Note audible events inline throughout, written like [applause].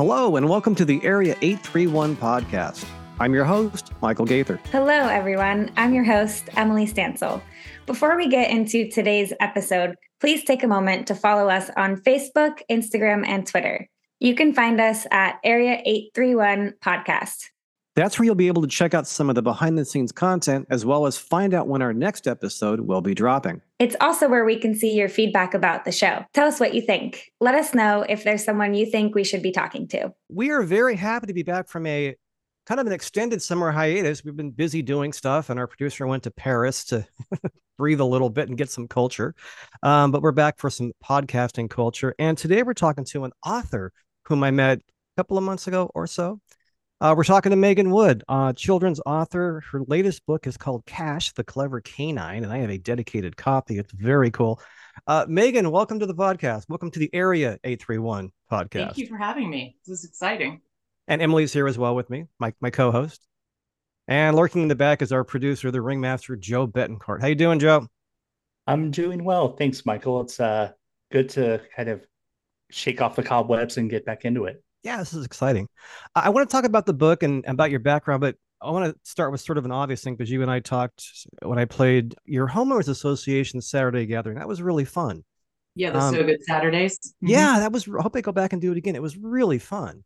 Hello, and welcome to the Area 831 podcast. I'm your host, Michael Gaither. Hello, everyone. I'm your host, Emily Stansel. Before we get into today's episode, please take a moment to follow us on Facebook, Instagram, and Twitter. You can find us at Area 831 Podcast. That's where you'll be able to check out some of the behind the scenes content as well as find out when our next episode will be dropping. It's also where we can see your feedback about the show. Tell us what you think. Let us know if there's someone you think we should be talking to. We are very happy to be back from a kind of an extended summer hiatus. We've been busy doing stuff, and our producer went to Paris to [laughs] breathe a little bit and get some culture. Um, but we're back for some podcasting culture. And today we're talking to an author whom I met a couple of months ago or so. Uh, we're talking to Megan Wood, uh, children's author. Her latest book is called Cash, the Clever Canine, and I have a dedicated copy. It's very cool. Uh, Megan, welcome to the podcast. Welcome to the Area 831 podcast. Thank you for having me. This is exciting. And Emily's here as well with me, my, my co-host. And lurking in the back is our producer, the ringmaster, Joe Betancourt. How you doing, Joe? I'm doing well. Thanks, Michael. It's uh, good to kind of shake off the cobwebs and get back into it yeah, this is exciting. I, I want to talk about the book and about your background, but I want to start with sort of an obvious thing because you and I talked when I played your homeowners association Saturday gathering. That was really fun. Yeah, the um, so good Saturdays. Mm-hmm. Yeah, that was. I hope I go back and do it again. It was really fun.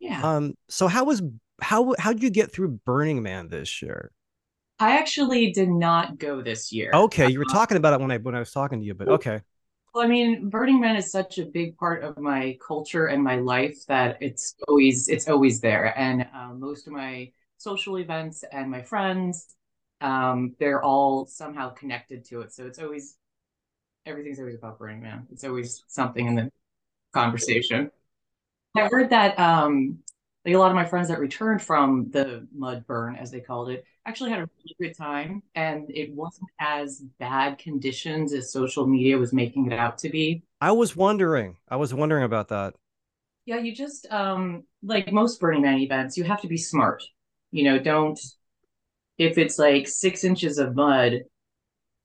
Yeah. Um. So how was how how did you get through Burning Man this year? I actually did not go this year. Okay, you were uh-huh. talking about it when I when I was talking to you, but okay. Well, I mean, Burning Man is such a big part of my culture and my life that it's always it's always there. And um, most of my social events and my friends, um, they're all somehow connected to it. So it's always everything's always about Burning Man. It's always something in the conversation. I heard that um, like a lot of my friends that returned from the mud burn, as they called it, actually had a really good time. And it wasn't as bad conditions as social media was making it out to be. I was wondering. I was wondering about that. Yeah, you just um like most Burning Man events, you have to be smart. You know, don't if it's like six inches of mud,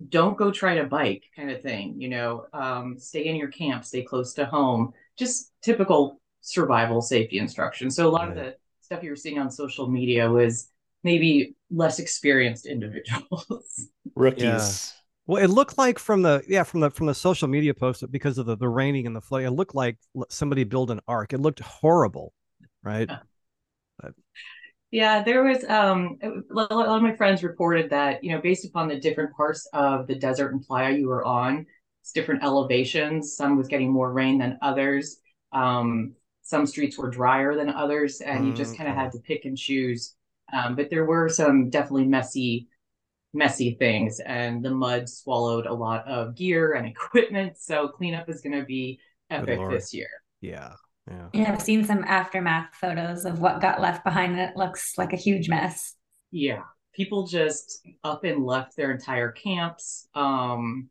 don't go try to bike kind of thing. You know, um, stay in your camp, stay close to home. Just typical survival safety instruction. So a lot right. of the stuff you were seeing on social media was maybe less experienced individuals. [laughs] Rookies. Yeah. Well, it looked like from the yeah from the from the social media post because of the, the raining and the flood, it looked like somebody built an ark. It looked horrible, right? Yeah. But... yeah, there was um a lot of my friends reported that you know based upon the different parts of the desert and playa you were on, it's different elevations. Some was getting more rain than others. Um, some streets were drier than others, and you just kind of had to pick and choose. Um, but there were some definitely messy, messy things, and the mud swallowed a lot of gear and equipment. So cleanup is going to be epic this year. Yeah. Yeah. yeah, I've seen some aftermath photos of what got left behind. and It looks like a huge mess. Yeah, people just up and left their entire camps. Um,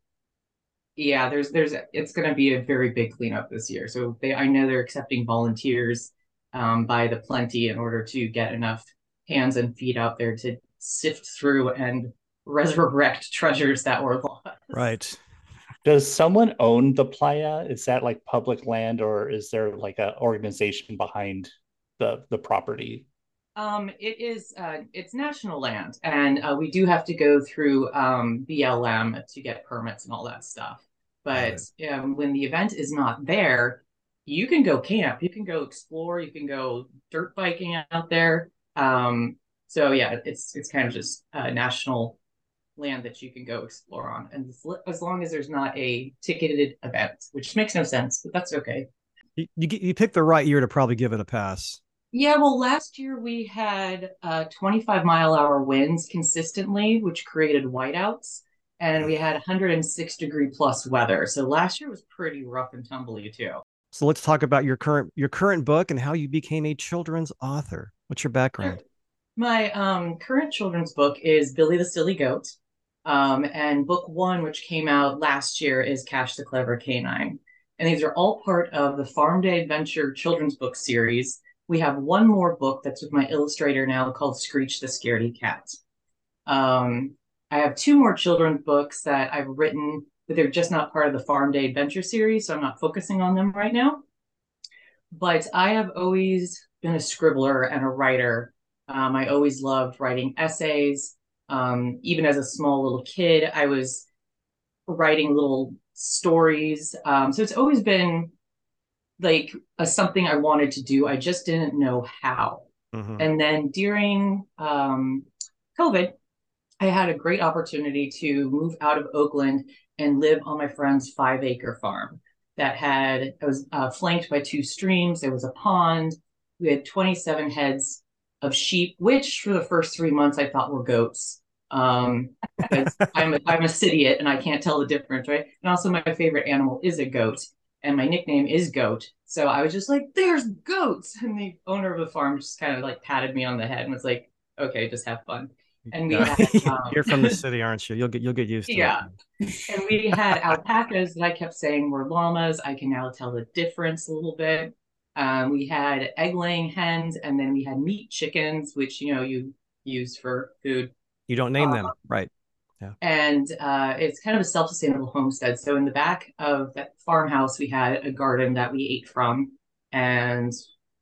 yeah, there's there's it's going to be a very big cleanup this year. So they I know they're accepting volunteers um, by the plenty in order to get enough hands and feet out there to sift through and resurrect treasures that were lost. Right. Does someone own the playa? Is that like public land, or is there like an organization behind the the property? Um, it is uh, it's national land, and uh, we do have to go through um, BLM to get permits and all that stuff. But right. um, when the event is not there, you can go camp, you can go explore, you can go dirt biking out there. Um, so yeah, it's it's kind of just a national land that you can go explore on, and as long as there's not a ticketed event, which makes no sense, but that's okay. You you, you picked the right year to probably give it a pass. Yeah, well, last year we had uh, 25 mile hour winds consistently, which created whiteouts and we had 106 degree plus weather. So last year was pretty rough and tumbly too. So let's talk about your current your current book and how you became a children's author. What's your background? My um, current children's book is Billy the Silly Goat. Um, and book one, which came out last year, is Cash the Clever Canine. And these are all part of the Farm Day Adventure children's book series. We have one more book that's with my illustrator now called Screech the Scaredy Cat. Um, I have two more children's books that I've written, but they're just not part of the Farm Day Adventure series, so I'm not focusing on them right now. but I have always been a scribbler and a writer. Um, I always loved writing essays. Um, even as a small little kid, I was writing little stories. Um, so it's always been like a, something I wanted to do. I just didn't know how. Mm-hmm. And then during um, COVID, I had a great opportunity to move out of Oakland and live on my friend's five acre farm that had, it was uh, flanked by two streams. There was a pond. We had 27 heads of sheep, which for the first three months I thought were goats. Um, because [laughs] I'm a, I'm a idiot and I can't tell the difference, right? And also my favorite animal is a goat and my nickname is Goat. So I was just like, there's goats. And the owner of the farm just kind of like patted me on the head and was like, okay, just have fun. And we had, [laughs] um, you're from the city, aren't you? You'll get you'll get used to yeah. it. Yeah. and we had alpacas that I kept saying were llamas. I can now tell the difference a little bit. Um, we had egg laying hens, and then we had meat chickens, which you know you use for food. You don't name them, right? Yeah. And uh, it's kind of a self sustainable homestead. So in the back of that farmhouse, we had a garden that we ate from. And,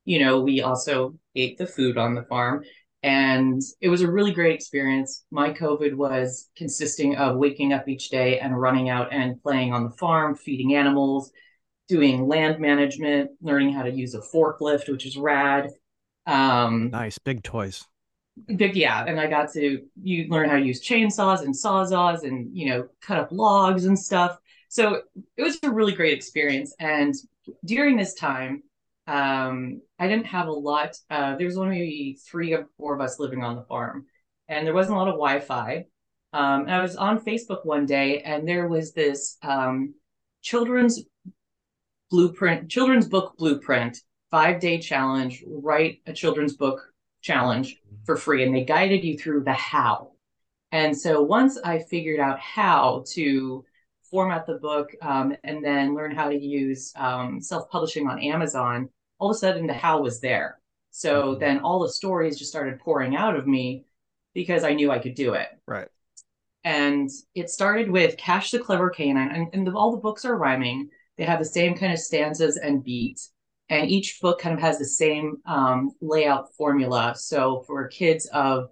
you know, we also ate the food on the farm. And it was a really great experience. My COVID was consisting of waking up each day and running out and playing on the farm, feeding animals, doing land management, learning how to use a forklift, which is rad. Um, nice, big toys. big yeah and i got to you learn how to use chainsaws and sawzalls and you know cut up logs and stuff. So it was a really great experience. And during this time um, i didn't have a lot uh, there was only three or four of us living on the farm and there wasn't a lot of wi-fi. Um, and i was on facebook one day and there was this um, children's blueprint children's book blueprint five day challenge write a children's book challenge for free and they guided you through the how. And so once I figured out how to format the book um, and then learn how to use um, self publishing on Amazon, all of a sudden the how was there. So mm-hmm. then all the stories just started pouring out of me because I knew I could do it. Right. And it started with Cash the Clever Canine, and, and the, all the books are rhyming. They have the same kind of stanzas and beats and each book kind of has the same um, layout formula. So for kids of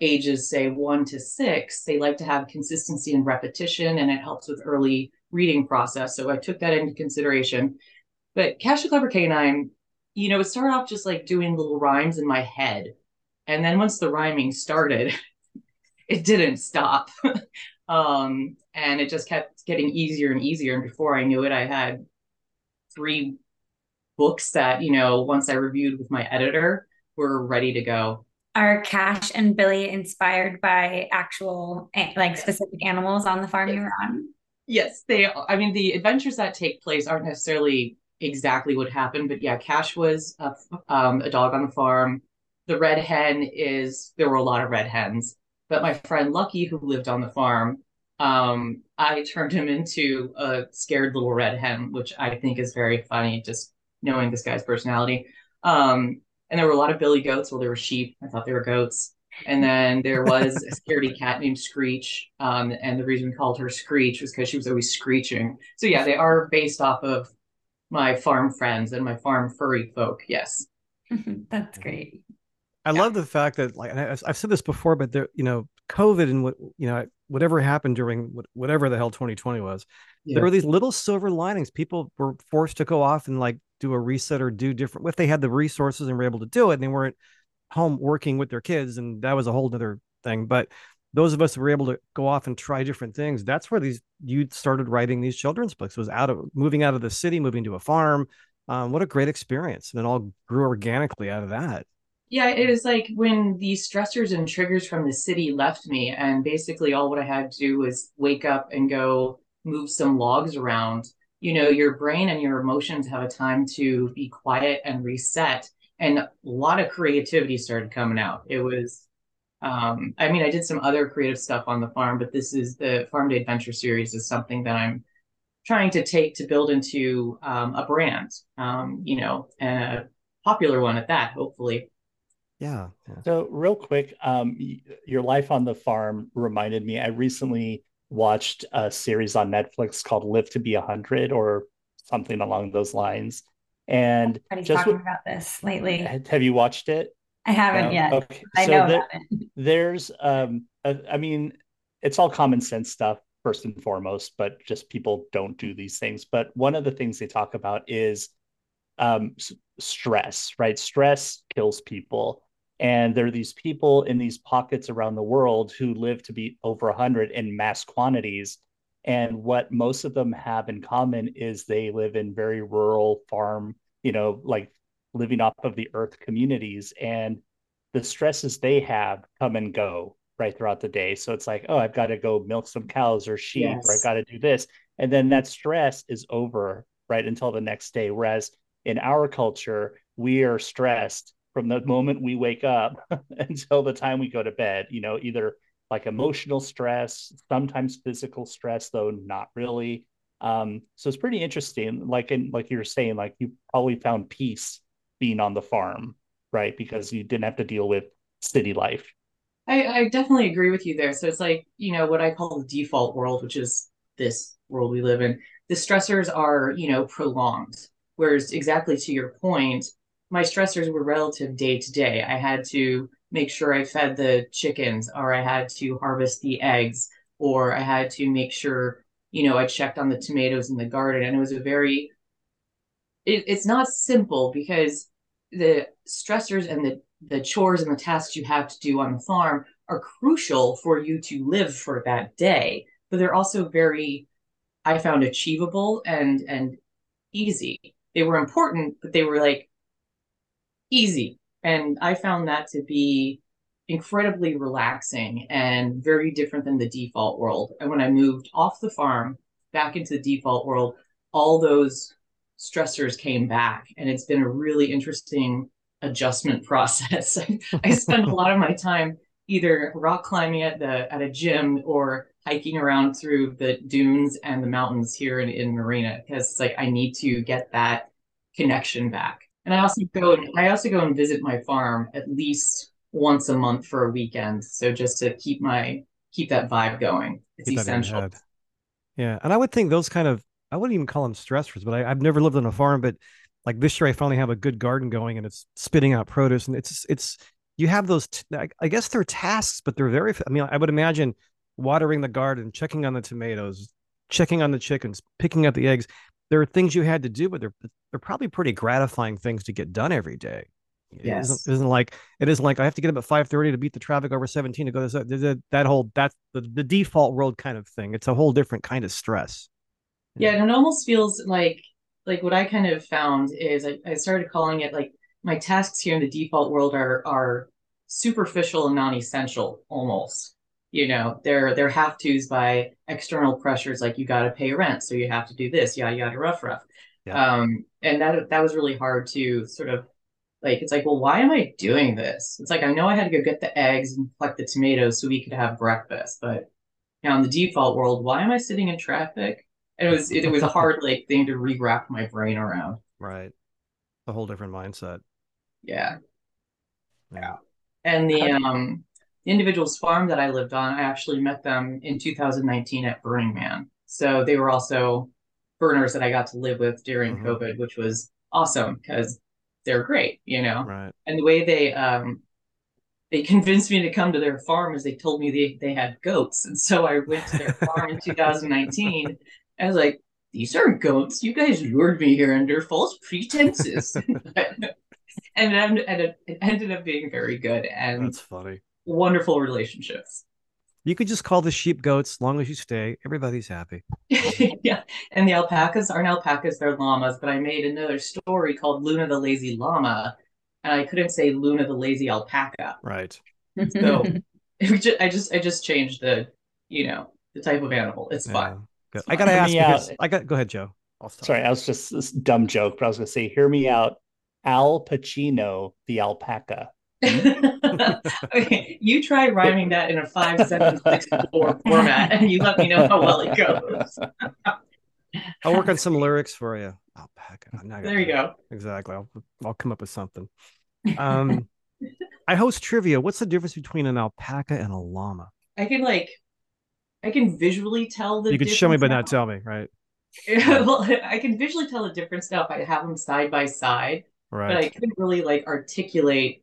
ages, say one to six, they like to have consistency and repetition, and it helps with early reading process. So I took that into consideration. But Cash the Clever Canine, you know, it started off just like doing little rhymes in my head. And then once the rhyming started, [laughs] it didn't stop. [laughs] um, and it just kept getting easier and easier. And before I knew it, I had three books that, you know, once I reviewed with my editor, were ready to go. Are Cash and Billy inspired by actual, like specific animals on the farm you were on? Yes, they. I mean, the adventures that take place aren't necessarily exactly what happened, but yeah, Cash was a, um, a dog on the farm. The red hen is there were a lot of red hens, but my friend Lucky, who lived on the farm, um, I turned him into a scared little red hen, which I think is very funny. Just knowing this guy's personality. Um, and there were a lot of billy goats. Well, there were sheep. I thought they were goats. And then there was a scaredy cat named Screech. Um, and the reason we called her Screech was because she was always screeching. So yeah, they are based off of my farm friends and my farm furry folk. Yes. [laughs] That's great. I yeah. love the fact that like I've said this before, but there, you know, COVID and what you know, whatever happened during whatever the hell 2020 was, yeah. there were these little silver linings. People were forced to go off and like do a reset or do different if they had the resources and were able to do it and they weren't home working with their kids and that was a whole other thing but those of us who were able to go off and try different things that's where these you started writing these children's books was out of moving out of the city moving to a farm um, what a great experience and it all grew organically out of that yeah it was like when the stressors and triggers from the city left me and basically all what i had to do was wake up and go move some logs around. You know your brain and your emotions have a time to be quiet and reset and a lot of creativity started coming out. It was um, i mean i did some other creative stuff on the farm but this is the Farm Day adventure series is something that i'm trying to take to build into um, a brand um, you know a popular one at that hopefully yeah, yeah. so real quick um, your life on the farm reminded me i recently watched a series on Netflix called Live to Be a Hundred or something along those lines. And Everybody's just talking about this lately. have you watched it? I haven't No? yet. Okay. I so know there- about it. [laughs] there's um a- I mean it's all common sense stuff first and foremost but just people don't do these things but one of the things they talk about is um s- stress right stress kills people and there are these people in these pockets around the world who live to be over 100 in mass quantities and what most of them have in common is they live in very rural farm you know like living off of the earth communities and the stresses they have come and go right throughout the day. So it's like, oh, I've got to go milk some cows or sheep, or I've got to do this. And then that stress is over right until the next day. Whereas in our culture, we are stressed from the moment we wake up [laughs] until the time we go to bed, you know, either like emotional stress, sometimes physical stress, though not really. Um, so it's pretty interesting. Like in like you were saying, like you probably found peace being on the farm, right? Because you didn't have to deal with city life. I, I definitely agree with you there. So it's like, you know, what I call the default world, which is this world we live in. The stressors are, you know, prolonged. Whereas, exactly to your point, my stressors were relative day to day. I had to make sure I fed the chickens, or I had to harvest the eggs, or I had to make sure, you know, I checked on the tomatoes in the garden. And it was a very, it, it's not simple because the stressors and the the chores and the tasks you have to do on the farm are crucial for you to live for that day but they're also very i found achievable and and easy they were important but they were like easy and i found that to be incredibly relaxing and very different than the default world and when i moved off the farm back into the default world all those stressors came back and it's been a really interesting adjustment [laughs] process. I, spend a lot of my time either rock climbing at the at a gym or hiking around through the dunes and the mountains here in, in Marina because it's like I need to get that connection back. And I also go and I also go and visit my farm at least once a month for a weekend. So just to keep my keep that vibe going. It's Keep that in your essential. Yeah, and I would think those kind of I wouldn't even call them stressors, but I, I've never lived on a farm, but like this year I finally have a good garden going and it's spitting out produce and it's it's you have those t- I, I guess they're tasks, but they're very I mean I would imagine watering the garden, checking on the tomatoes, checking on the chickens, picking up the eggs. There are things you had to do, but they're they're probably pretty gratifying things to get done every day. It Yes. isn't, it isn't like it isn't like I have to get up at five thirty to beat the traffic over seventeen to go this- that, that whole that's the, the default world kind of thing. It's a whole different kind of stress. Yeah, and it almost feels like like what I kind of found is I, I started calling it like my tasks here in the default world are are superficial and non-essential almost. You know, they're they're have tos by external pressures like you got to pay rent, so you have to do this, yada yada rough rough. Yeah. Um, and that that was really hard to sort of like it's like, well, why am I doing this? It's like I know I had to go get the eggs and collect the tomatoes so we could have breakfast, but now in the default world, why am I sitting in traffic? And it was it, it was a [laughs] hard like thing to re-wrap my brain around. Right. A whole different mindset. Yeah. Yeah. And the um the individual's farm that I lived on, I actually met them in 2019 at Burning Man. So they were also burners that I got to live with during Mhm. COVID, which was awesome because they're great, you know. Right. And the way they um they [laughs] convinced me to come to their farm is they told me they, they had goats. And so I went to their farm in [laughs] 2019. I was like, these aren't goats. You guys lured me here under false pretenses. [laughs] and, it, it ended up being very good and That's funny. Wonderful relationships. You could just call the sheep goats as long as you stay. Everybody's happy. [laughs] yeah. And the alpacas aren't alpacas, they're llamas. But I made another story called Luna the Lazy Llama. And I couldn't say Luna the Lazy Alpaca. Right. So [laughs] [laughs] we ju- I just I just changed the you know the type of animal. It's Yeah. fine. Good. It's I gotta fine. ask Hear because. I got go ahead, Joe. I'll stop. Sorry, I was just this dumb joke, but I was going to say, hear me out. Al Pacino, the alpaca. [laughs] okay, you try rhyming that in a five, seven, six, four format, and you let me know how well it goes. [laughs] I'll work on some lyrics for you. Alpaca. I'm not There you go. Exactly. I'll I'll come up with something. Um, I host trivia. What's the difference between an alpaca and a llama? I can like, I can visually tell the. you could show me, but not tell me, right? [laughs] Well, I can visually tell the difference now if I have them side by side, right. but I couldn't really like articulate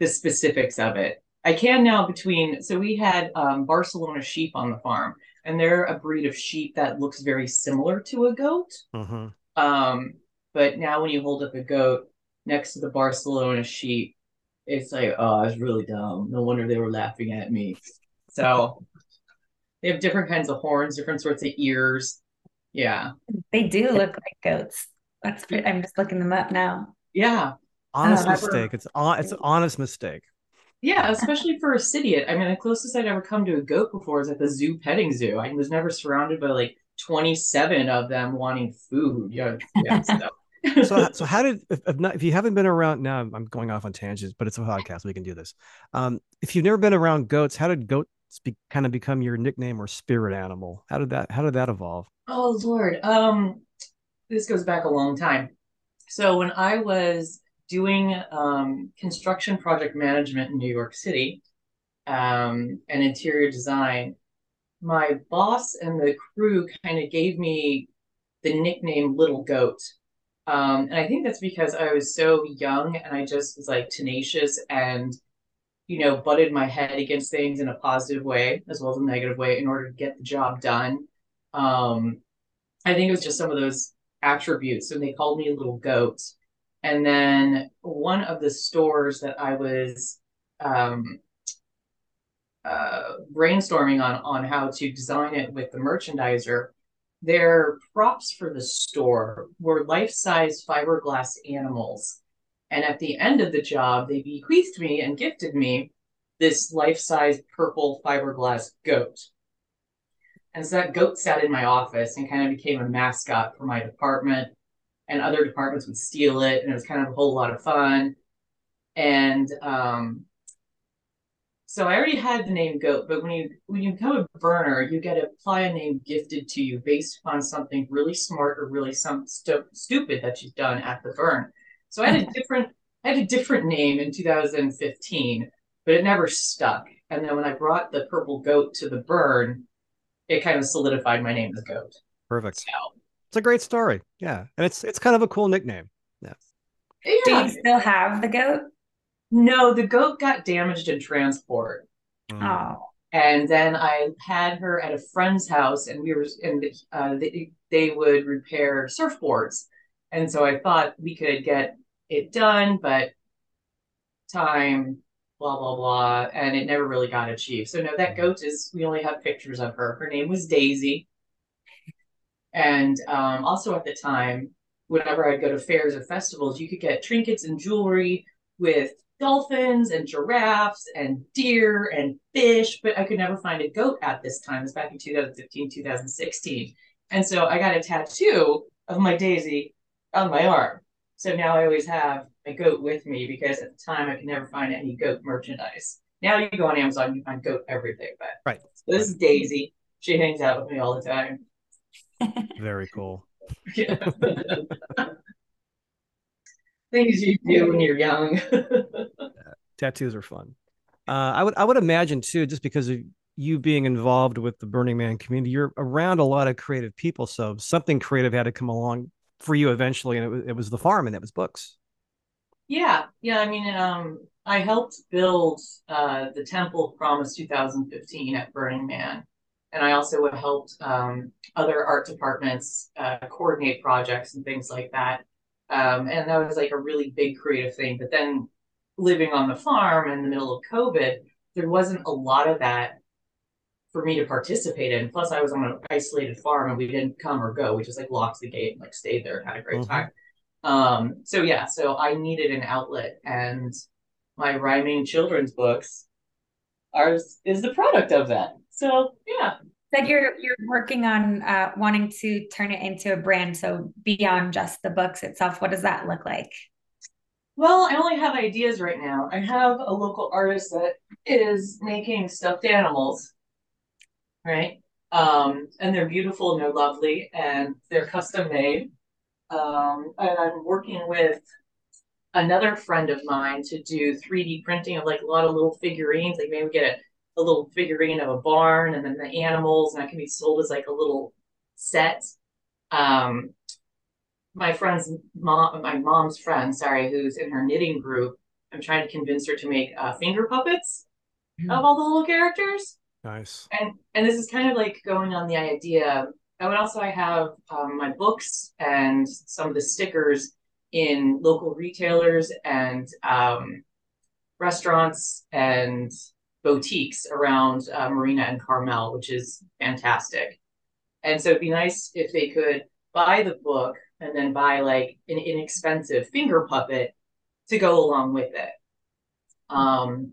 the specifics of it. I can now between so we had um, Barcelona sheep on the farm, and they're a breed of sheep that looks very similar to a goat. Mm-hmm. Um, but now when you hold up a goat next to the Barcelona sheep, it's like, oh, I was really dumb. No wonder they were laughing at me. So they have different kinds of horns, different sorts of ears. Yeah. They do look like goats. That's pretty, I'm just looking them up now. Yeah. Honest Uh, mistake. It's on. It's an honest mistake. Yeah, especially for a city. I mean, the closest I'd ever come to a goat before is at the zoo petting zoo. I was never surrounded by like 27 of them wanting food. Yeah, yeah. So, [laughs] So, so how did if, if not if you haven't been around now? I'm going off on tangents, but it's a podcast. We can do this. Um, if you've never been around goats, how did goats be, kind of become your nickname or spirit animal? How did that How did that evolve? oh Lord, um, this goes back a long time. So when I was doing um, construction project management in New York City um, and interior design, my boss and the crew kind of gave me the nickname Little Goat. Um, and I think that's because I was so young and I just was like tenacious and, you know, butted my head against things in a positive way as well as a negative way in order to get the job done. Um, I think it was just some of those attributes. And they called me little goat. And then one of the stores that I was um, uh, brainstorming on on how to design it with the merchandiser, their props for the store were life-size fiberglass animals. And at the end of the job, they bequeathed me and gifted me this life-size purple fiberglass goat. And so that goat sat in my office and kind of became a mascot for my department. And other departments would steal it, and it was kind of a whole lot of fun. And um, so I already had the name goat, but when you when you become a burner, you get to apply a name gifted to you based upon something really smart or really some stu- stupid that you've done at the burn. So I had a [laughs] different I had a different name in 2015, but it never stuck. And then when I brought the purple goat to the burn, it kind of solidified my name as goat. Perfect. So It's a great story. Yeah, and it's it's kind of a cool nickname. Yeah. Do you still have the goat? No, the goat got damaged in transport. Mm. Oh, and then I had her at a friend's house, and we were, and uh, they, they would repair surfboards, and so I thought we could get it done, but time, blah blah blah, and it never really got achieved. So no, that goat is. We only have pictures of her. Her name was Daisy, and um, also at the time, whenever I'd go to fairs or festivals, you could get trinkets and jewelry with dolphins and giraffes and deer and fish, but I could never find a goat at this time. It was back in 2015, 2016. And so I got a tattoo of my Daisy on my arm. So now I always have a goat with me because at the time I could never find any goat merchandise. Now you go on Amazon, you find goat everything. But Right. so this is Daisy. She hangs out with me all the time. Very cool. Yeah. [laughs] Things you do when you're young. [laughs] Tattoos are fun. Uh, I would I would imagine too, just because of you being involved with the Burning Man community, you're around a lot of creative people, so something creative had to come along for you eventually, and it was, it was the farm and it was books. Yeah, yeah. I mean, um, I helped build uh, the Temple of Promise 2015 at Burning Man, and I also helped um, other art departments uh, coordinate projects and things like that. Um, and that was like a really big creative thing. But then living on the farm in the middle of COVID, there wasn't a lot of that for me to participate in. Plus, I was on an isolated farm and we didn't come or go. We just like locked the gate and like stayed there and had a great Mhm. time. Um, so yeah, so I needed an outlet, and my rhyming children's books are is the product of that. So yeah, said you're you're working on uh, wanting to turn it into a brand. So beyond just the books itself, what does that look like? Well, I only have ideas right now. I have a local artist that is making stuffed animals, right? Um, and they're beautiful and they're lovely and they're custom made. Um, and I'm working with another friend of mine to do 3D printing of like a lot of little figurines. Like maybe we get a, a little figurine of a barn and then the animals, and that can be sold as like a little set. Um, my friend's mom, my mom's friend, sorry, who's in her knitting group, I'm trying to convince her to make uh, finger puppets mm-hmm. of all the little characters. Nice. And and this is kind of like going on the idea. And also I have um, my books and some of the stickers in local retailers and um, restaurants and boutiques around uh, Marina and Carmel, which is fantastic. And so it'd be nice if they could buy the book and then buy like an inexpensive finger puppet to go along with it. Um,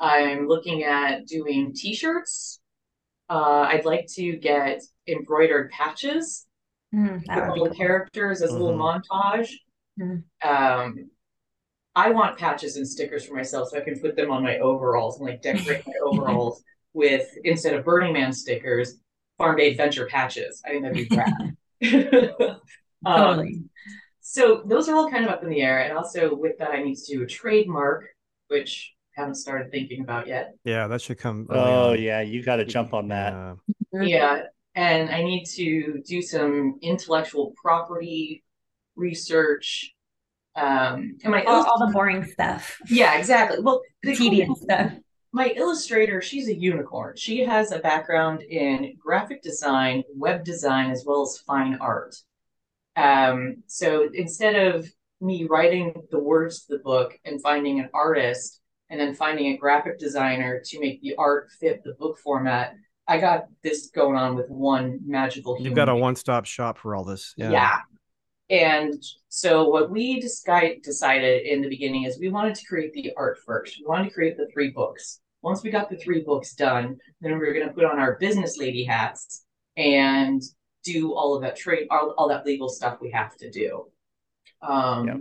I'm looking at doing t-shirts. Uh, I'd like to get embroidered patches mm, with all the characters as a little mm-hmm. montage. Mm. Um, I want patches and stickers for myself so I can put them on my overalls and like decorate my [laughs] overalls with instead of Burning Man stickers, Farm Day Adventure patches. I think that'd be rad. [laughs] [laughs] um, totally. So those are all kind of up in the air, and also with that, I need to do a trademark, which I haven't started thinking about yet. Yeah, that should come. Oh yeah, you got to jump on that. Yeah. yeah, and I need to do some intellectual property research um, and my all, all the boring stuff. Yeah, exactly. Well, the tedious cool, stuff. My illustrator, she's a unicorn. She has a background in graphic design, web design, as well as fine art. Um, so instead of me writing the words to the book and finding an artist and then finding a graphic designer to make the art fit the book format, I got this going on with one magical. You've got a one-stop shop for all this. Yeah. yeah. And so what we decided in the beginning is we wanted to create the art first. We wanted to create the three books. Once we got the three books done, then we were going to put on our business lady hats and do all of that trade, all, all that legal stuff we have to do. Um, yep.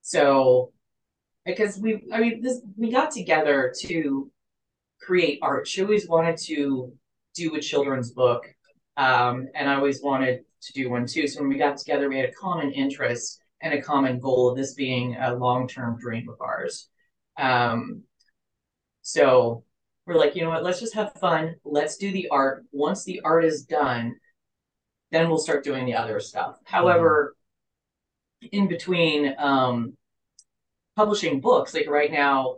So, because we, I mean, this we got together to create art. She always wanted to do a children's book, um, and I always wanted to do one too. So when we got together, we had a common interest and a common goal of this being a long term dream of ours. Um, so we're like, you know what, let's just have fun. Let's do the art. Once the art is done, then we'll start doing the other stuff. However, in between um, publishing books, like right now,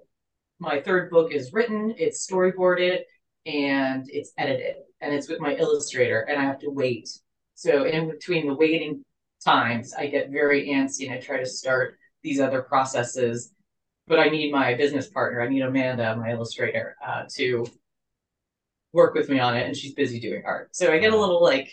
my third book is written, it's storyboarded, and it's edited, and it's with my illustrator, and I have to wait so in between the waiting times, I get very antsy and I try to start these other processes. But I need my business partner. I need Amanda, my illustrator, uh, to work with me on it, and she's busy doing art. So I get a little like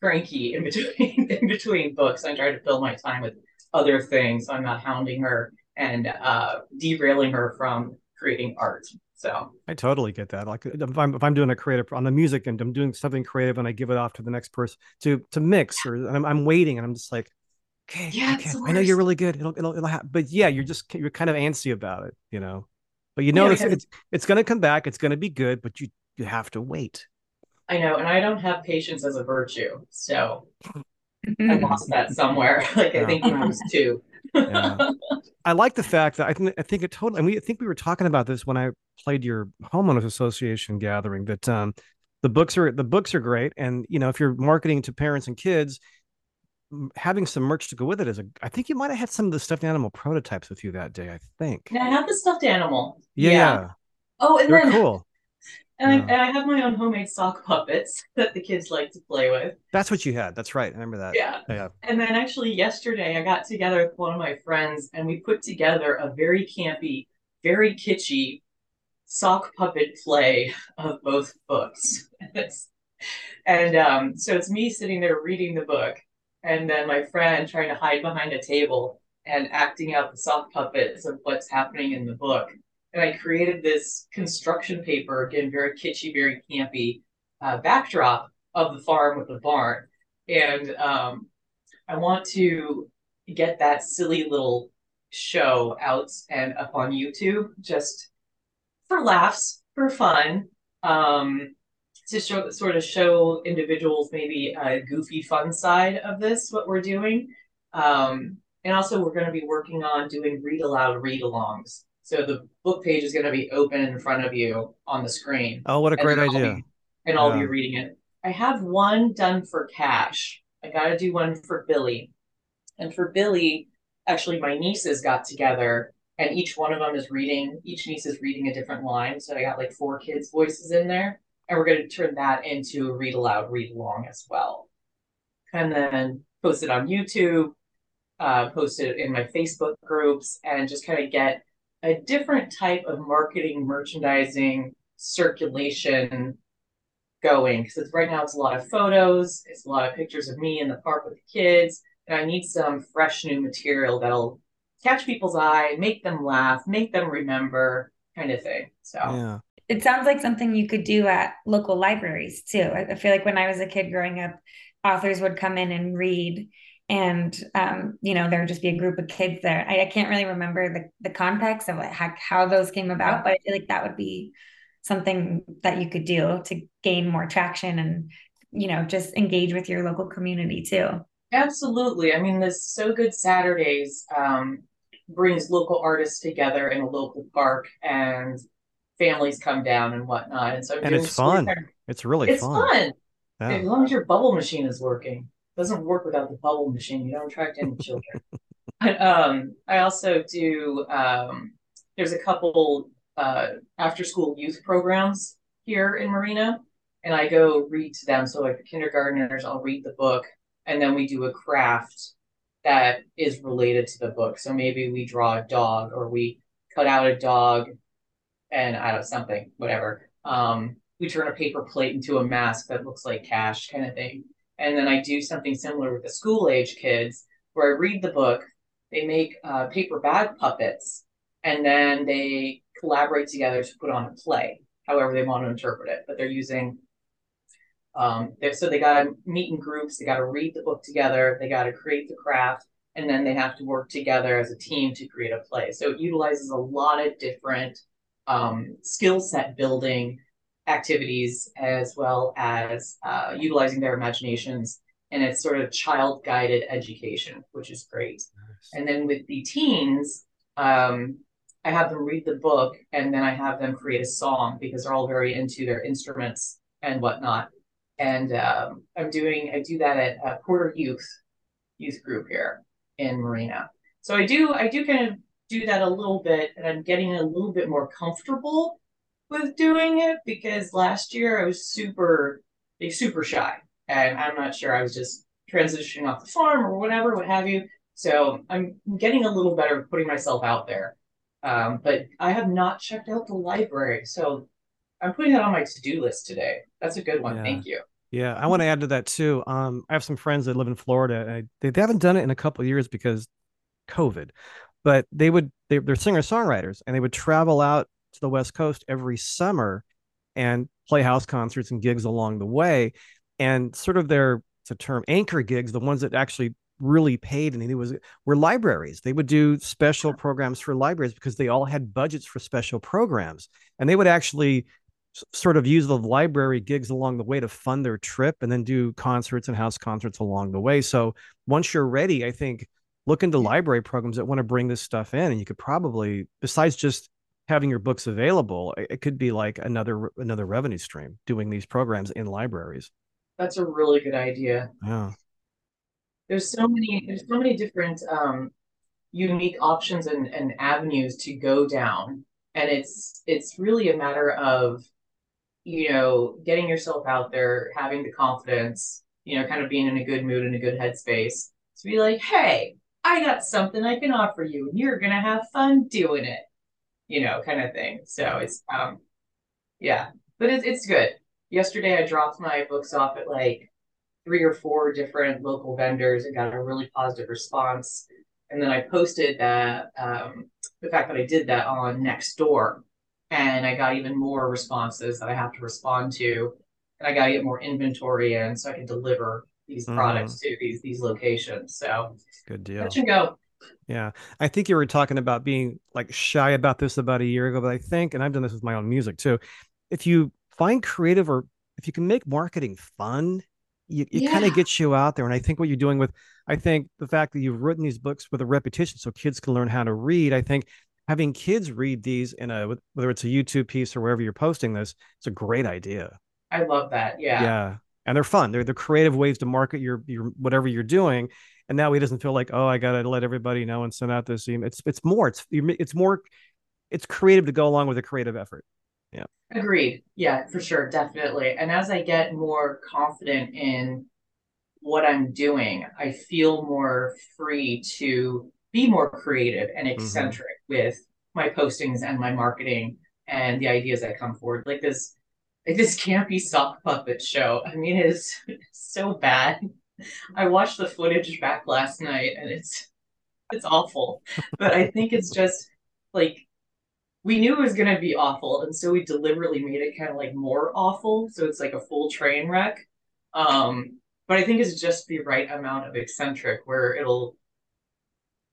cranky in [laughs] between in between books. I try to fill my time with other things, so I'm not hounding her and uh, derailing her from creating art. So I totally get that. Like if I'm if I'm doing a creative on the music and I'm doing something creative and I give it off to the next person to to mix or I'm, I'm waiting and I'm just like, okay, yeah, okay, I know you're really good. It'll it'll, it'll ha-. but yeah, you're just you're kind of antsy about it, you know. But you know yeah, it's, it's it's gonna come back. It's gonna be good, but you you have to wait. I know, and I don't have patience as a virtue, so [laughs] I lost that somewhere. [laughs] like. I think when I was two. Yeah. [laughs] I like the fact that I think I think it totally and we I think we were talking about this when I played your homeowners association gathering that um the books are the books are great. And you know if you're marketing to parents and kids having some merch to go with it is a I think you might have had some of the stuffed animal prototypes with you that day I think. Yeah I have the stuffed animal. Yeah, yeah. oh and They're then cool and, yeah. I, and I have my own homemade sock puppets [laughs] that the kids like to play with. That's what you had. That's right. I remember that. Yeah. Yeah. And then actually yesterday I got together with one of my friends and we put together a very campy, very kitschy sock puppet play of both books. [laughs] and um, so it's me sitting there reading the book and then my friend trying to hide behind a table and acting out the sock puppets of what's happening in the book and I created this construction paper, again, very kitschy, very campy uh, backdrop of the farm with the barn. And um, I want to get that silly little show out and up on YouTube just for laughs, for fun, um, to show sort of show individuals maybe a goofy fun side of this, what we're doing. Um, and also, we're going to be working on doing read aloud read alongs. So the book page is going to be open in front of you on the screen. Oh, what a great idea. Be, and I'll yeah. be reading it. I have one done for cash I got to do one for Billy. And for Billy, actually, my nieces got together and each one of them is reading, each niece is reading a different line. So I got like four kids' voices in there. And we're going to turn that into a read aloud, read along as well. And then post it on YouTube, uh, post it in my Facebook groups, and just kind of get a different type of marketing, merchandising, circulation going. Because right now it's a lot of photos, it's a lot of pictures of me in the park with the kids, and I need some fresh new material that'll catch people's eye, make them laugh, make them remember, kind of thing. So yeah. It sounds like something you could do at local libraries too. I feel like when I was a kid growing up, authors would come in and read and um, you know there would just be a group of kids there i, I can't really remember the, the context of like how, how those came about but i feel like that would be something that you could do to gain more traction and you know just engage with your local community too absolutely i mean this so good saturdays um, brings local artists together in a local park and families come down and whatnot. And so and it's fun. It's really it's fun. fun. Yeah. As long as your bubble machine is working. Doesn't work without the bubble machine. You don't attract any children. [laughs] but, um, I also do um, there's a couple uh, after school youth programs here in Marina. And I go read to them. So like the kindergartners, I'll read the book and then we do a craft that is related to the book. So maybe we draw a dog or we cut out a dog and I don't know, something, whatever. Um, we turn a paper plate into a mask that looks like cash kind of thing. And then I do something similar with the school age kids where I read the book, they make uh, paper bag puppets, and then they collaborate together to put on a play, however they want to interpret it. But they're using um, so they got to meet in groups, they got to read the book together, they got to create the craft, and then they have to work together as a team to create a play. So it utilizes a lot of different um, skill set building activities as well as uh, utilizing their imaginations. And it's sort of child guided education, which is great. Nice. And then with the teens, um, I have them read the book and then I have them create a song because they're all very into their instruments and whatnot and um, I'm doing I do that at uh, Porter Youth Youth Group here in Marina. So I do I do kind of do that a little bit, and I'm getting a little bit more comfortable doing it because last year I was super super shy, and I'm not sure I was just transitioning off the farm or whatever, what have you. So I'm getting a little better at putting myself out there. Um, but I have not checked out the library, so I'm putting that on my to-do list today. That's a good one. Yeah. Thank you. Yeah, I want to add to that too. Um, I have some friends that live in Florida. I, they, they haven't done it in a couple years because COVID, but they would they, they're singer songwriters and they would travel out to the West Coast every summer and play house concerts and gigs along the way. And sort of their it's a term anchor gigs, the ones that actually really paid and it was were libraries. They would do special programs for libraries because they all had budgets for special programs. And they would actually sort of use the library gigs along the way to fund their trip and then do concerts and house concerts along the way. So once you're ready, I think look into library programs that want to bring this stuff in and you could probably besides just having your books available, it could be like another another revenue stream doing these programs in libraries. That's a really good idea. Yeah. There's so many there's so many different um unique options and, and avenues to go down. And it's it's really a matter of you know, getting yourself out there, having the confidence, you know, kind of being in a good mood and a good headspace to be like, hey, I got something I can offer you, and you're gonna have fun doing it, you know, kind of thing. So it's um, yeah, but it's it's good. Yesterday, I dropped my books off at like three or four different local vendors and got a really positive response. And then I posted that um, the fact that I did that on Nextdoor and I got even more responses that I have to respond to, and I got to get more inventory in so I can deliver these mm-hmm. products to these these locations. So good deal. Let you go. Yeah, I think you were talking about being like shy about this about a year ago, but I think, and I've done this with my own music too. If you find creative or if you can make marketing fun, you, it yeah. kind of gets you out there. And I think what you're doing with, I think the fact that you've written these books with a repetition so kids can learn how to read, I think having kids read these in a whether it's a YouTube piece or wherever you're posting this, it's a great idea. I love that. Yeah. Yeah. and they're fun. They're the creative ways to market your your whatever you're doing. And now he doesn't feel like oh, I gotta let everybody know and send out this email. It's it's more it's it's more it's creative to go along with a creative effort. Yeah. Agreed. Yeah, for sure, definitely. And as I get more confident in what I'm doing, I feel more free to be more creative and mm-hmm. eccentric mm-hmm. with my postings and my marketing and the ideas that come forward. Like this like this campy sock puppet show. I mean, it is [laughs] so bad. [laughs] I watched the footage back last night and it's it's awful. But I think it's just like we knew it was gonna be awful, and so we deliberately made it kind of like more awful. So it's like a full train wreck. Um, but I think it's just the right amount of eccentric where it'll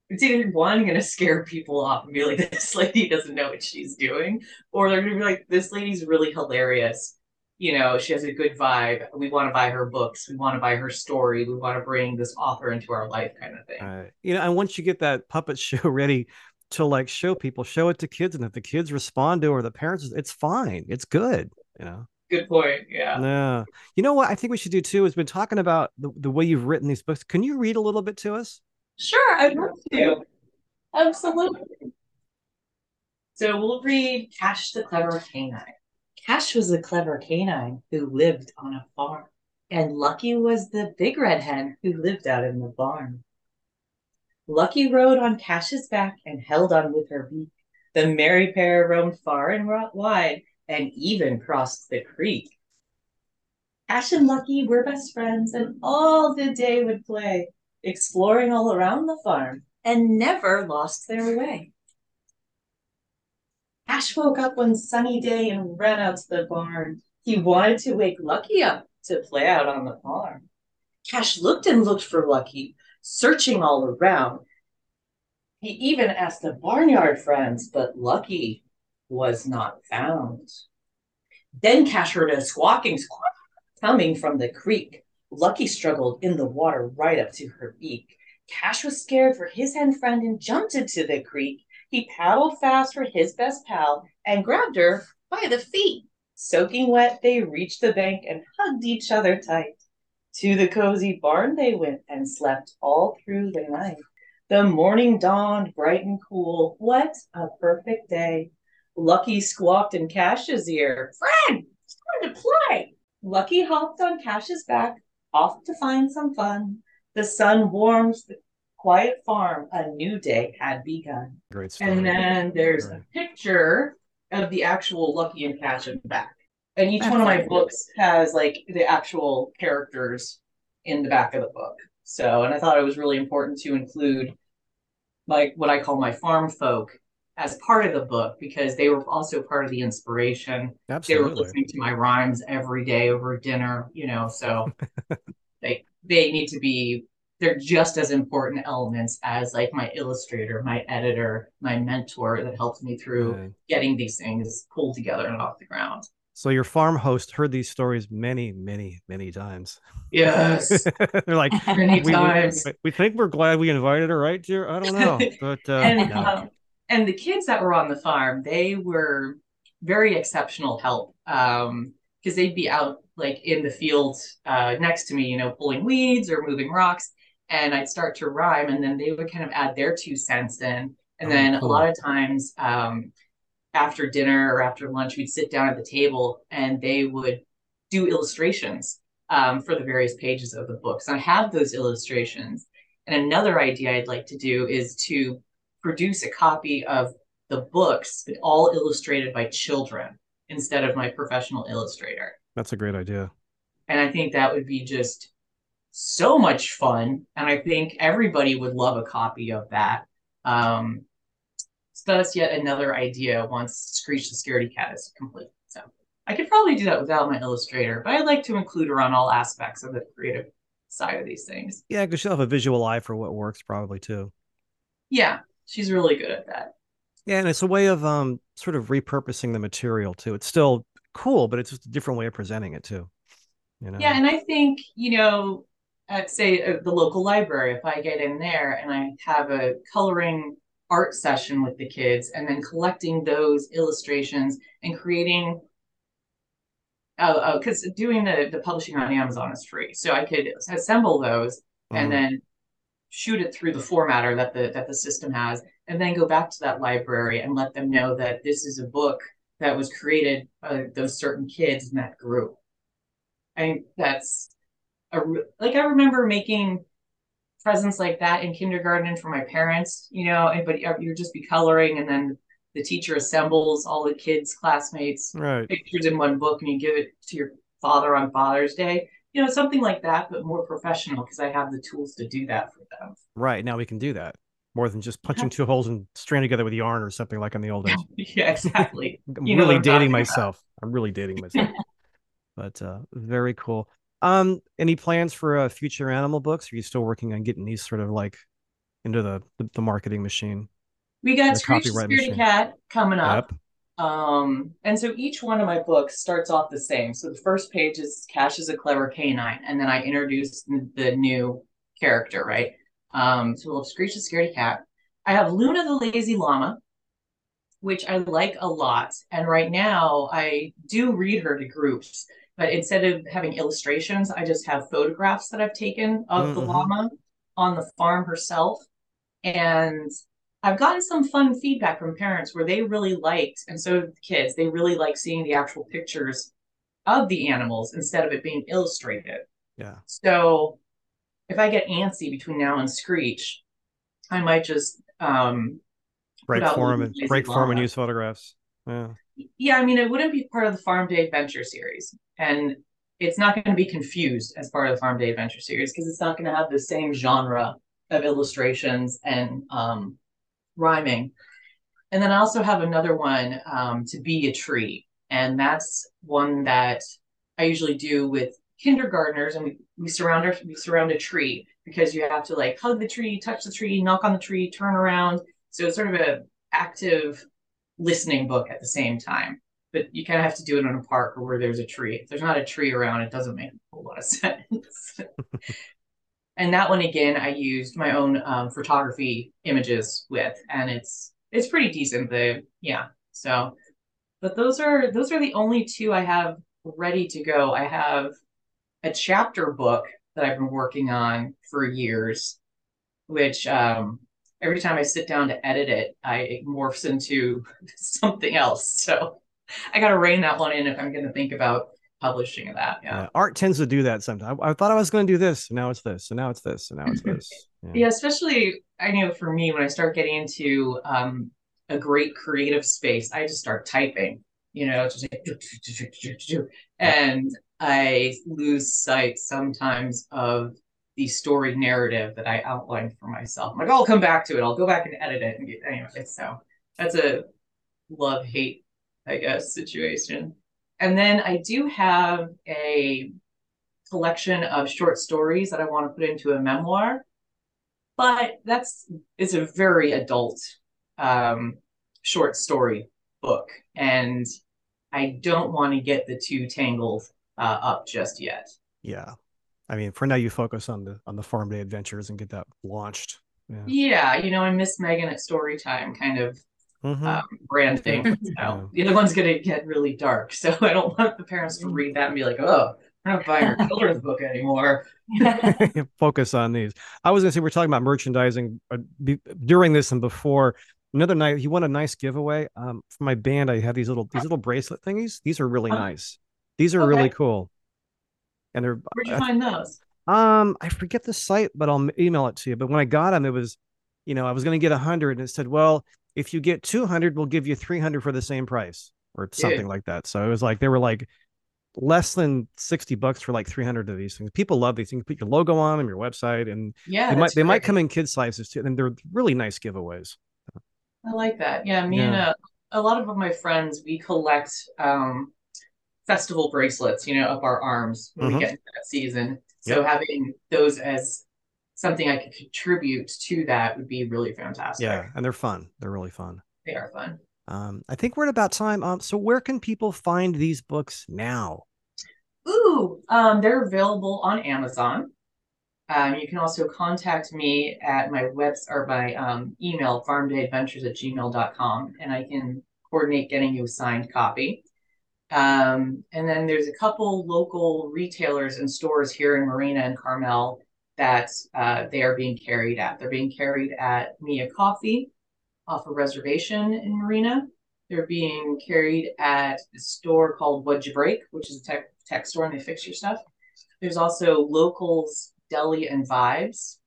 it's either one to scare people off and be like [laughs] this lady doesn't know what she's doing or they're to be like this lady's really hilarious you know she has a good vibe. We want to buy her books. We want to buy her story. We want to bring this author into our life kind of thing. Uh, you know and once you get that puppet [laughs] show ready to like show people show it to kids and if the kids respond to it or the parents it's fine. It's good you know? Good point. Yeah. Yeah. You know what? I think we should do too is been talking about the, the way you've written these books. Can you read a little bit to us? Sure, I'd love to. Absolutely. So we'll read Cash the Clever Canine. Cash was a clever canine who lived on a farm, and Lucky was the big red hen who lived out in the barn. Lucky rode on Cash's back and held on with her beak. The merry pair roamed far and wide and even crossed the creek. Cash and Lucky were best friends and all the day would play exploring all around the farm, and never lost their way. Cash woke up one sunny day and ran out to the barn. He wanted to wake Lucky up to play out on the farm. Cash looked and looked for Lucky, searching all around. He even asked the barnyard friends, but Lucky was not found. Then Cash heard a squawking squawk coming from the creek. Lucky struggled in the water right up to her beak. Cash was scared for his hen friend and jumped into the creek. He paddled fast for his best pal and grabbed her by the feet. Soaking wet, they reached the bank and hugged each other tight. To the cozy barn they went and slept all through the night. The morning dawned bright and cool. What a perfect day. Lucky squawked in Cash's ear, Friend, it's time to play. Lucky hopped on Cash's back, off to find some fun. The sun warms the quiet farm. A new day had begun. Great story. And then there's right. a picture of the actual Lucky and Cash in the back. And each one of my books has like the actual characters in the back of the book. So, and I thought it was really important to include like what I call my farm folk as part of the book because they were also part of the inspiration. Absolutely. They were listening to my rhymes every day over dinner, you know, so [laughs] they they need to be they're just as important elements as like my illustrator, my editor, my mentor that helped me through right. getting these things pulled together and off the ground. So your farm host heard these stories many, many, many times. Yes, [laughs] they're like [laughs] many we, times. We, we, think we're glad we invited her, right, dear? I don't know, [laughs] but uh, and, no. um, and the kids that were on the farm, they were very exceptional help because um, they'd be out like in the field uh, next to me, you know, pulling weeds or moving rocks, and I'd start to rhyme, and then they would kind of add their two cents in, and oh, then cool. a lot of times um, after dinner or after lunch, we'd sit down at the table and they would do illustrations um, for the various pages of the books. And I have those illustrations. And another idea I'd like to do is to produce a copy of the books, but all illustrated by children instead of my professional illustrator. That's a great idea. And I think that would be just so much fun. And I think everybody would love a copy of that. Um, so that's yet another idea once Screech the Scaredy Cat is complete. So I could probably do that without my illustrator, but I'd like to include her on all aspects of the creative side of these things. Yeah, because she'll have a visual eye for what works probably too. Yeah, she's really good at that. Yeah, and it's a way of um sort of repurposing the material too. It's still cool, but it's just a different way of presenting it too. You know? Yeah, and I think you know, at say uh, the local library, if I get in there and I have a coloring art session with the kids, and then collecting those illustrations and creating Oh, because oh, doing the the publishing on Amazon is free, so I could assemble those mm-hmm. and then shoot it through the formatter that the that the system has, and then go back to that library and let them know that this is a book that was created by those certain kids in that group. I think that's a like I remember making presents like that in kindergarten for my parents, you know, and but you'd just be coloring and then the teacher assembles all the kids, classmates, right. pictures in one book and you give it to your father on Father's Day. You know, something like that, but more professional because I have the tools to do that for them. Right. Now we can do that more than just punching two holes and stringing together with yarn or something like in the old days. [laughs] yeah, exactly. [laughs] I'm you really dating myself. About. I'm really dating myself. [laughs] but uh, very cool. Um, any plans for uh, future animal books? Are you still working on getting these sort of like into the the, the marketing machine? We got Screech the Scaredy Cat coming up. Yep. Um, and so each one of my books starts off the same. So the first page is Cash is a clever canine, and then I introduce the new character, right? Um, so we'll have Screech the Scaredy Cat. I have Luna the Lazy Llama, which I like a lot. And right now I do read her to groups, but instead of having illustrations, I just have photographs that I've taken of mm-hmm. the llama on the farm herself. And I've gotten some fun feedback from parents where they really liked, and so the kids, they really like seeing the actual pictures of the animals instead of it being illustrated. Yeah. So if I get antsy between now and Screech, I might just um break form and break form and use photographs. Yeah. Yeah, I mean it wouldn't be part of the Farm Day Adventure series. And it's not going to be confused as part of the Farm Day Adventure series because it's not going to have the same genre of illustrations and um, rhyming. And then I also have another one um, to be a tree. And that's one that I usually do with kindergartners and we, we surround our, we surround a tree because you have to like hug the tree, touch the tree, knock on the tree, turn around. So it's sort of a active listening book at the same time. But you kind of have to do it in a park or where there's a tree. If there's not a tree around, it doesn't make a whole lot of [laughs] sense. and that one again i used my own um, photography images with and it's it's pretty decent the yeah so but those are those are the only two i have ready to go i have a chapter book that i've been working on for years which um every time i sit down to edit it i it morphs into [laughs] something else so i got to rein that one in if i'm going to think about publishing that. Yeah. yeah. Art tends to do that sometimes. I, I thought I was going to do this. And now it's this. And now it's this. And now it's [laughs] this. Yeah. yeah. especially I know for me when I start getting into um, a great creative space, I just start typing. You know, just like, [laughs] and I lose sight sometimes of the story narrative that I outlined for myself. I'm like, I'll come back to it. I'll go back and edit it. And get, anyway, so that's a love hate, I guess, situation. And then I do have a collection of short stories that I want to put into a memoir, but that's it's a very adult um, short story book, and I don't want to get the two tangled uh, up just yet. Yeah, I mean, for now, you focus on the on the farm day adventures and get that launched. Yeah, yeah you know, I miss Megan at story time, kind of mm-hmm. um, branding. So yeah. the other one's going to get really dark. So [laughs] I don't want the parents to read that and be like, oh, I'm not buying your [laughs] children's book anymore. [laughs] Focus on these. I was going to say, we're talking about merchandising uh, be, during this and before. Another night, he won a nice giveaway. Um, for my band, I have these little these little bracelet thingies. These are really nice. These are okay. really cool. And they're where'd you uh, find those? Um, I forget the site, but I'll email it to you. But when I got them, it was, you know, I was going to get a hundred, and it said, well, if you get 200 we'll give you 300 for the same price or something like that. So it was like they were like less than 60 bucks for like 300 of these things. People love these things. You put your logo on them your website and yeah they might they might come in kid sizes too and they're really nice giveaways. I like that. Yeah me yeah. and a, a lot of my friends we collect um festival bracelets you know up our arms when mm-hmm. we get into that season so yep. having those as something I could contribute to that would be really fantastic. Yeah, and they're fun. They're really fun. They are fun. Um, I think we're at about time. Um, so where can people find these books now? Ooh, um, they're available on Amazon. Um, you can also contact me at my webs or my um, email, farmdayadventures at gmail.com, and I can coordinate getting you a signed copy. Um, and then there's a couple local retailers and stores here in Marina and Carmel that uh, they are being carried at. They're being carried at Mia Coffee off a reservation in Marina. They're being carried at a store called What'd You Break, which is a tech, tech store and they fix your stuff. There's also Locals Deli and Vibes.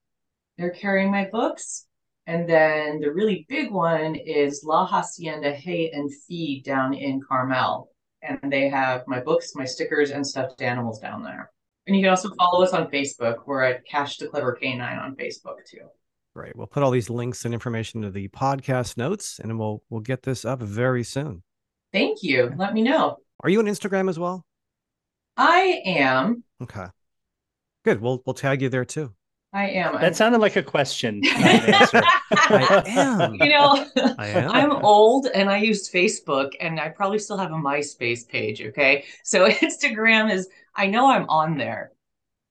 They're carrying my books. And then the really big one is La Hacienda Hay and Feed down in Carmel. And they have my books, my stickers, and stuffed animals down there. And you can also follow us on Facebook. We're at Cash the Clever Canine on Facebook too. Great. We'll put all these links and information to the podcast notes, and we'll we'll get this up very soon. Thank you. Let me know. Are you on Instagram as well? I am. Okay. Good. We'll we'll tag you there too. I am. That sounded like a question. [laughs] I am. You know, I [laughs] am. I'm old and I used Facebook and I probably still have a MySpace page. Okay. So [laughs] Instagram is, I know I'm on there.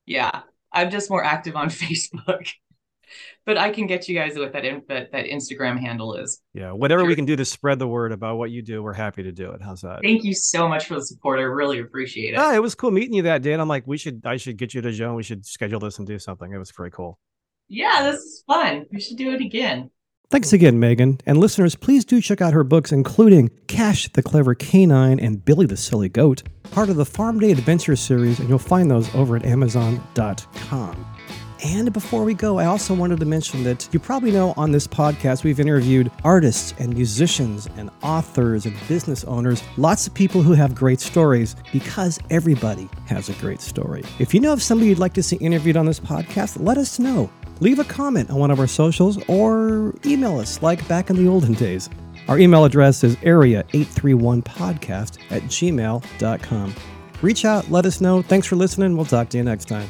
Yeah. I'm just more active on Facebook. But I can get you guys what that, in, that that Instagram handle is. Yeah, whatever we can do to spread the word about what you do, we're happy to do it. How's that? Thank you so much for the support. I really appreciate it. Ah, it was cool meeting you that day. And I'm like, we should, I should get you to Joan. We should schedule this and do something. It was pretty cool. Yeah, this is fun. We should do it again. Thanks again, Megan. And listeners, please do check out her books, including Cash the Clever Canine and Billy the Silly Goat, part of the Farm Day Adventure series, and you'll find those over at Amazon.com. And before we go, I also wanted to mention that you probably know on this podcast, we've interviewed artists and musicians and authors and business owners, lots of people who have great stories because everybody has a great story. If you know of somebody you'd like to see interviewed on this podcast, let us know. Leave a comment on one of our socials or email us like back in the olden days. Our email address is area831podcast at gmail.com. Reach out, let us know. Thanks for listening. We'll talk to you next time.